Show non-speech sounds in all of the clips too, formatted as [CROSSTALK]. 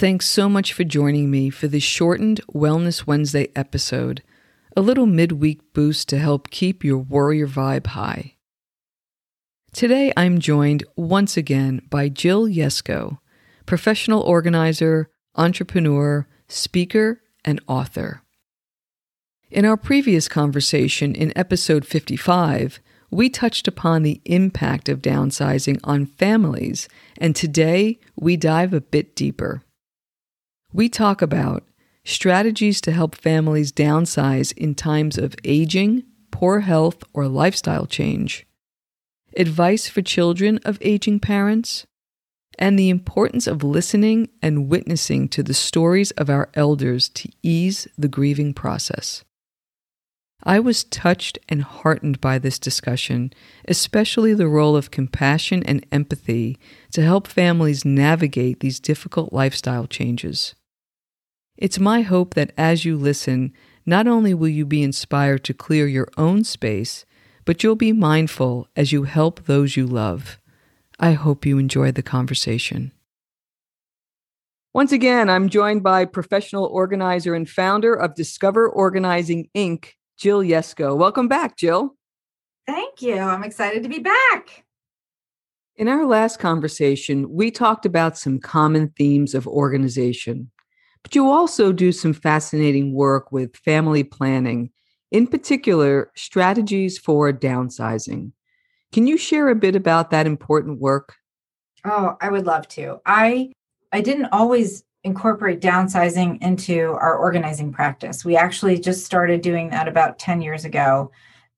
Thanks so much for joining me for this shortened Wellness Wednesday episode, a little midweek boost to help keep your warrior vibe high. Today I'm joined once again by Jill Yesko, professional organizer, entrepreneur, speaker, and author. In our previous conversation in episode 55, we touched upon the impact of downsizing on families, and today we dive a bit deeper. We talk about strategies to help families downsize in times of aging, poor health, or lifestyle change, advice for children of aging parents, and the importance of listening and witnessing to the stories of our elders to ease the grieving process. I was touched and heartened by this discussion, especially the role of compassion and empathy to help families navigate these difficult lifestyle changes. It's my hope that as you listen, not only will you be inspired to clear your own space, but you'll be mindful as you help those you love. I hope you enjoy the conversation. Once again, I'm joined by professional organizer and founder of Discover Organizing Inc., Jill Yesko. Welcome back, Jill. Thank you. I'm excited to be back. In our last conversation, we talked about some common themes of organization. But you also do some fascinating work with family planning, in particular, strategies for downsizing. Can you share a bit about that important work? Oh, I would love to. I I didn't always incorporate downsizing into our organizing practice. We actually just started doing that about 10 years ago.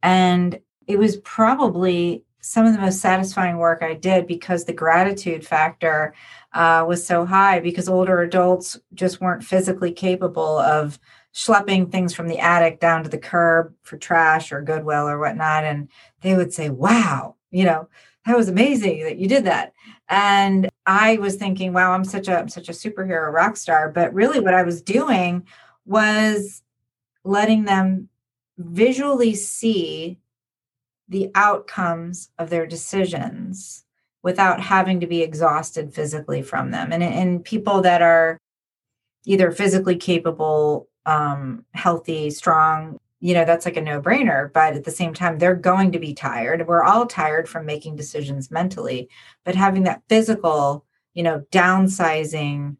And it was probably some of the most satisfying work I did because the gratitude factor uh, was so high because older adults just weren't physically capable of schlepping things from the attic down to the curb for trash or goodwill or whatnot. And they would say wow you know that was amazing that you did that. And i was thinking wow i'm such a I'm such a superhero rock star. But really what i was doing was letting them visually see the outcomes of their decisions without having to be exhausted physically from them. And, and people that are either physically capable, um, healthy, strong, you know, that's like a no brainer. But at the same time, they're going to be tired. We're all tired from making decisions mentally, but having that physical, you know, downsizing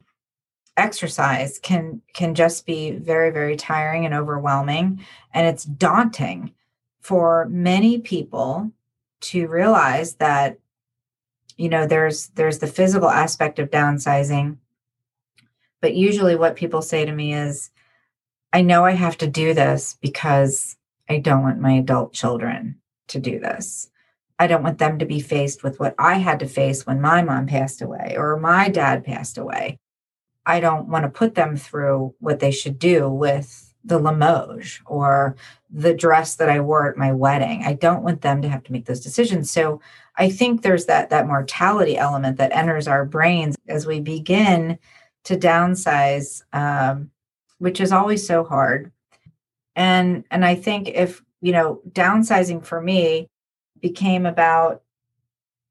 exercise can can just be very very tiring and overwhelming and it's daunting for many people to realize that you know there's there's the physical aspect of downsizing. But usually what people say to me is i know i have to do this because i don't want my adult children to do this. I don't want them to be faced with what i had to face when my mom passed away or my dad passed away. I don't want to put them through what they should do with the Limoges or the dress that I wore at my wedding. I don't want them to have to make those decisions. So I think there's that that mortality element that enters our brains as we begin to downsize, um, which is always so hard. And and I think if you know downsizing for me became about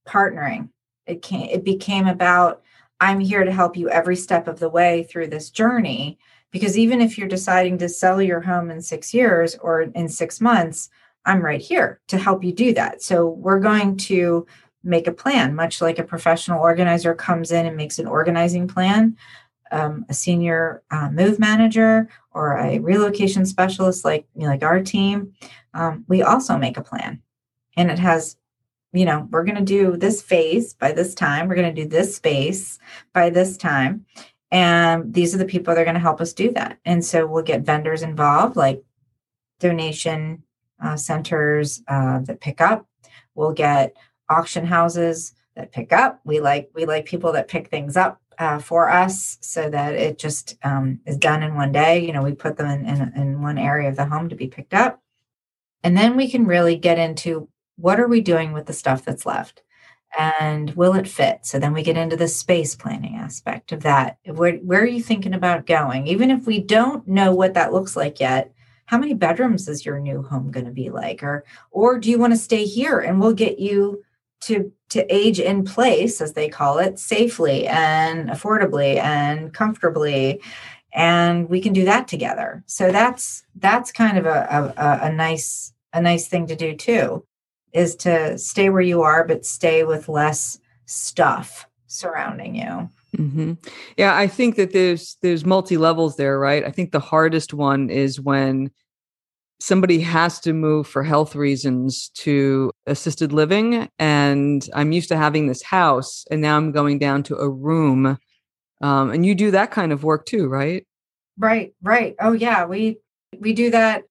partnering. It came it became about I'm here to help you every step of the way through this journey because even if you're deciding to sell your home in six years or in six months, I'm right here to help you do that. So we're going to make a plan, much like a professional organizer comes in and makes an organizing plan. Um, a senior uh, move manager or a relocation specialist like you know, like our team, um, we also make a plan, and it has you know, we're going to do this phase by this time. We're going to do this space by this time. And these are the people that are going to help us do that. And so we'll get vendors involved, like donation uh, centers uh, that pick up. We'll get auction houses that pick up. We like we like people that pick things up uh, for us so that it just um, is done in one day. You know, we put them in, in, in one area of the home to be picked up. And then we can really get into what are we doing with the stuff that's left? And will it fit? So then we get into the space planning aspect of that. Where, where are you thinking about going? Even if we don't know what that looks like yet, how many bedrooms is your new home going to be like? Or or do you want to stay here and we'll get you to to age in place, as they call it, safely and affordably and comfortably and we can do that together so that's that's kind of a, a, a nice a nice thing to do too is to stay where you are but stay with less stuff surrounding you. Mm-hmm. yeah i think that there's there's multi levels there right? I think the hardest one is when somebody has to move for health reasons to assisted living and i'm used to having this house and now i'm going down to a room. Um, and you do that kind of work too right? Right right. Oh yeah we we do that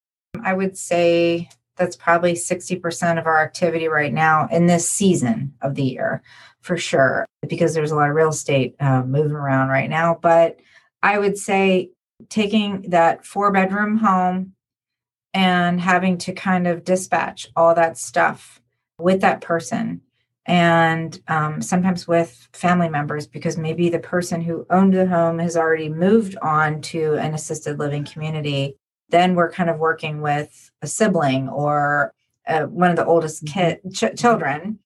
i would say that's probably 60% of our activity right now in this season of the year for sure because there's a lot of real estate uh, moving around right now. But i would say taking that four bedroom home and having to kind of dispatch all that stuff with that person and um, sometimes with family members because maybe the person who owned the home has already moved on to an assisted living community then we're kind of working with a sibling or uh, one of the oldest mm-hmm. kid ch- children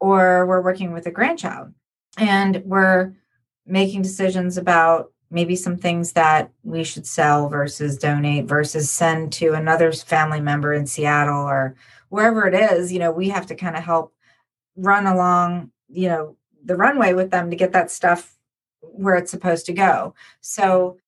or we're working with a grandchild and we're making decisions about maybe some things that we should sell versus donate versus send to another family member in Seattle or wherever it is, you know, we have to kind of help run along, you know, the runway with them to get that stuff where it's supposed to go. So,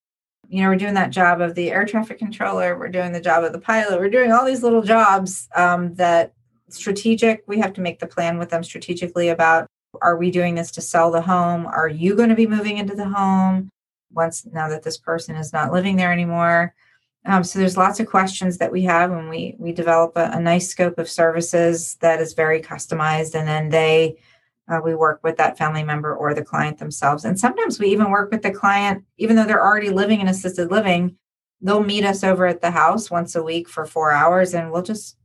you know, we're doing that job of the air traffic controller, we're doing the job of the pilot, we're doing all these little jobs um, that strategic. We have to make the plan with them strategically about are we doing this to sell the home? Are you going to be moving into the home? once now that this person is not living there anymore. Um, so there's lots of questions that we have, and we we develop a, a, nice scope of services that is very customized, and then they uh, we work with that family member or the client themselves, and sometimes we even work with the client, even though they're already living in assisted living. They'll meet us over at the house once a week for four hours, and we'll just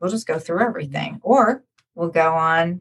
we'll just go through everything, or we'll go on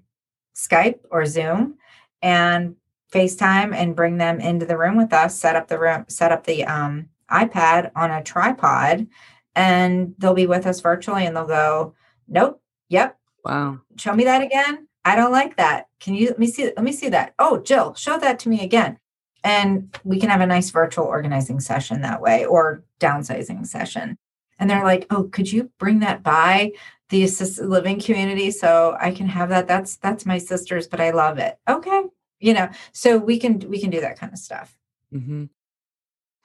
Skype or Zoom and FaceTime and bring them into the room with us, set up the room, set up the um, iPad on a tripod, and they'll be with us virtually and they'll go, Nope, yep. Wow. Show me that again. I don't like that. Can you let me see let me see that? Oh, Jill, show that to me again. And we can have a nice virtual organizing session that way or downsizing session. And they're like, "Oh, could you bring that by the assisted living community so I can have that? That's that's my sister's, but I love it." Okay, you know so we can we can do that kind of stuff mm-hmm.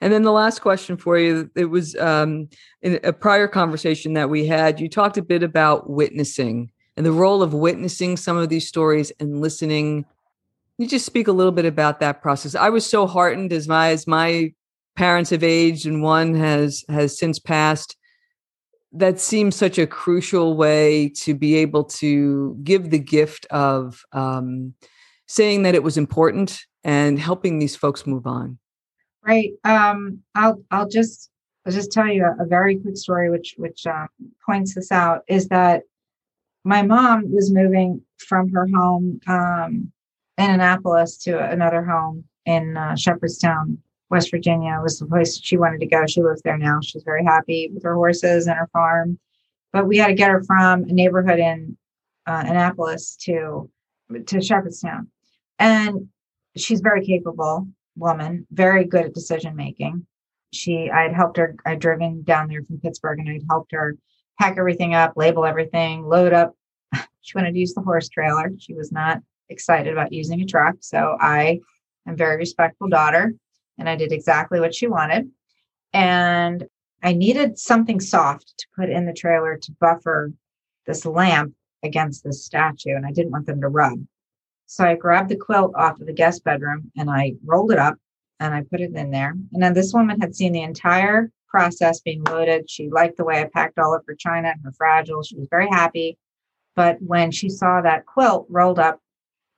and then the last question for you it was um, in a prior conversation that we had you talked a bit about witnessing and the role of witnessing some of these stories and listening you just speak a little bit about that process i was so heartened as my as my parents have aged and one has has since passed that seems such a crucial way to be able to give the gift of um, saying that it was important and helping these folks move on. Right. Um, I'll I'll just I'll just tell you a, a very quick story, which which um, points this out. Is that my mom was moving from her home um, in Annapolis to another home in uh, Shepherdstown, West Virginia. Was the place she wanted to go. She lives there now. She's very happy with her horses and her farm. But we had to get her from a neighborhood in uh, Annapolis to to Shepherdstown. And she's very capable woman, very good at decision making. She, I had helped her, I'd driven down there from Pittsburgh and I'd helped her pack everything up, label everything, load up. [LAUGHS] She wanted to use the horse trailer. She was not excited about using a truck. So I am very respectful daughter and I did exactly what she wanted. And I needed something soft to put in the trailer to buffer this lamp against this statue. And I didn't want them to rub. So I grabbed the quilt off of the guest bedroom and I rolled it up and I put it in there. And then this woman had seen the entire process being loaded. She liked the way I packed all of her china and her fragile. She was very happy. But when she saw that quilt rolled up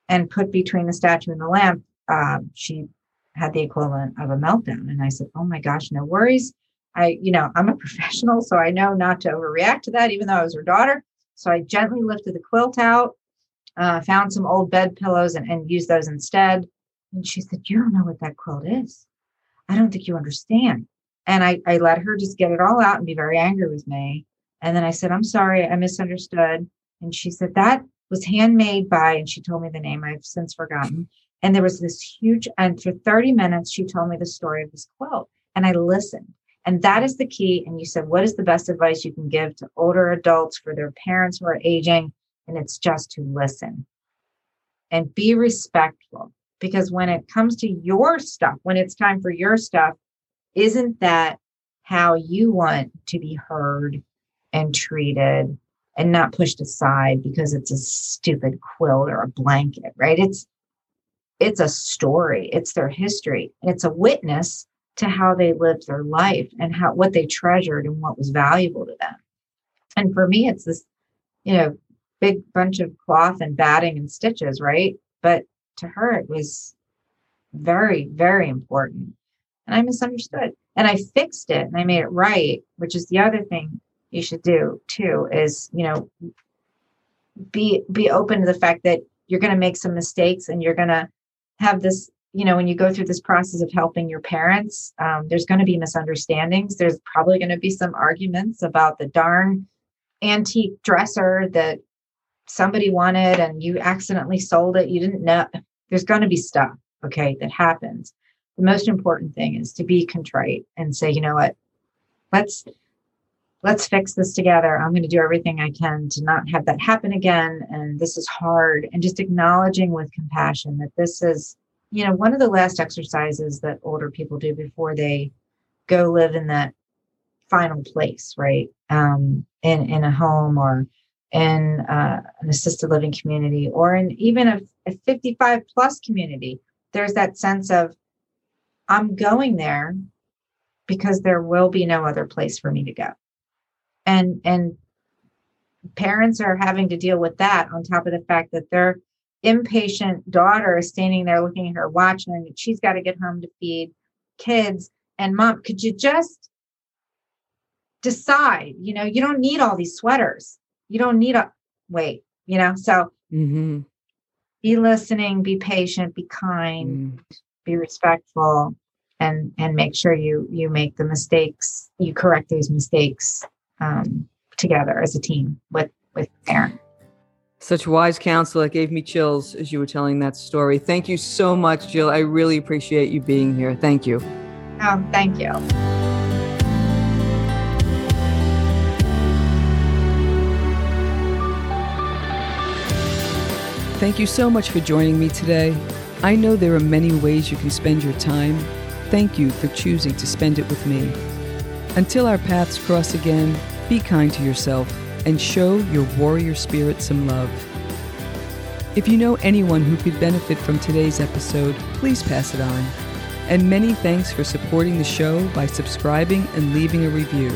and put between the statue and the lamp, uh, she had the equivalent of a meltdown. And I said, Oh my gosh, no worries. I, you know, I'm a [LAUGHS] professional, so I know not to overreact to that, even though I was her daughter. So I gently lifted the quilt out, uh, found some old bed pillows and, and used those instead. And she said, You don't know what that quilt is. I don't think you understand. And I, I let her just get it all out and be very angry with me. And then I said, I'm sorry, I misunderstood. And she said, That was handmade by, and she told me the name I've since forgotten. And there was this huge, and for 30 minutes, she told me the story of this quilt. And I listened. And that is the key. And you said, What is the best advice you can give to older adults for their parents who are aging? And it's just to listen and be respectful. Because when it comes to your stuff, when it's time for your stuff, isn't that how you want to be heard and treated and not pushed aside because it's a stupid quilt or a blanket, right? It's it's a story, it's their history, it's a witness to how they lived their life and how what they treasured and what was valuable to them. And for me, it's this, you know, big bunch of cloth and batting and stitches, right? But to her, it was very, very important. And I misunderstood. And I fixed it and I made it right, which is the other thing you should do too is you know be be open to the fact that you're going to make some mistakes and you're going to have this you know when you go through this process of helping your parents um, there's going to be misunderstandings. There's probably going to be some arguments about the darn antique dresser that somebody wanted and you accidentally sold it. You didn't know. There's going to be stuff okay that happens the most important thing is to be contrite and say you know what let's let's fix this together. I'm going to do everything I can to not have that happen again. And this is hard. And just acknowledging with compassion that this is, you know, one of the last exercises that older people do before they go live in that final place, right? Um, in, in a home or in uh, an assisted living community or in even a, a 55 plus community. There's that sense of, I'm going there because there will be no other place for me to go and and parents are having to deal with that on top of the fact that their impatient daughter is standing there looking at her watch and she's got to get home to feed kids and mom could you just decide you know you don't need all these sweaters you don't need a wait you know so mm-hmm. be listening be patient be kind mm. Be respectful and and make sure you you make the mistakes you correct those mistakes um, together as a team with with Aaron. Such wise counsel. It gave me chills as you were telling that story. Thank you so much, Jill. I really appreciate you being here. Thank you. Oh, thank you. Thank you so much for joining me today. I know there are many ways you can spend your time. Thank you for choosing to spend it with me. Until our paths cross again, be kind to yourself and show your warrior spirit some love. If you know anyone who could benefit from today's episode, please pass it on. And many thanks for supporting the show by subscribing and leaving a review.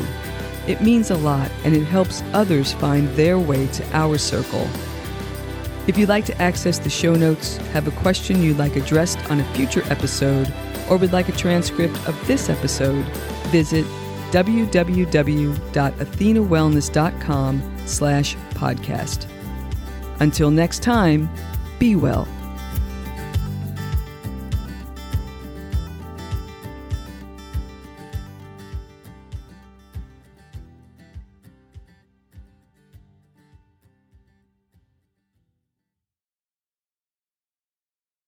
It means a lot and it helps others find their way to our circle. If you'd like to access the show notes, have a question you'd like addressed on a future episode, or would like a transcript of this episode, visit www.athenawellness.com slash podcast. Until next time, be well.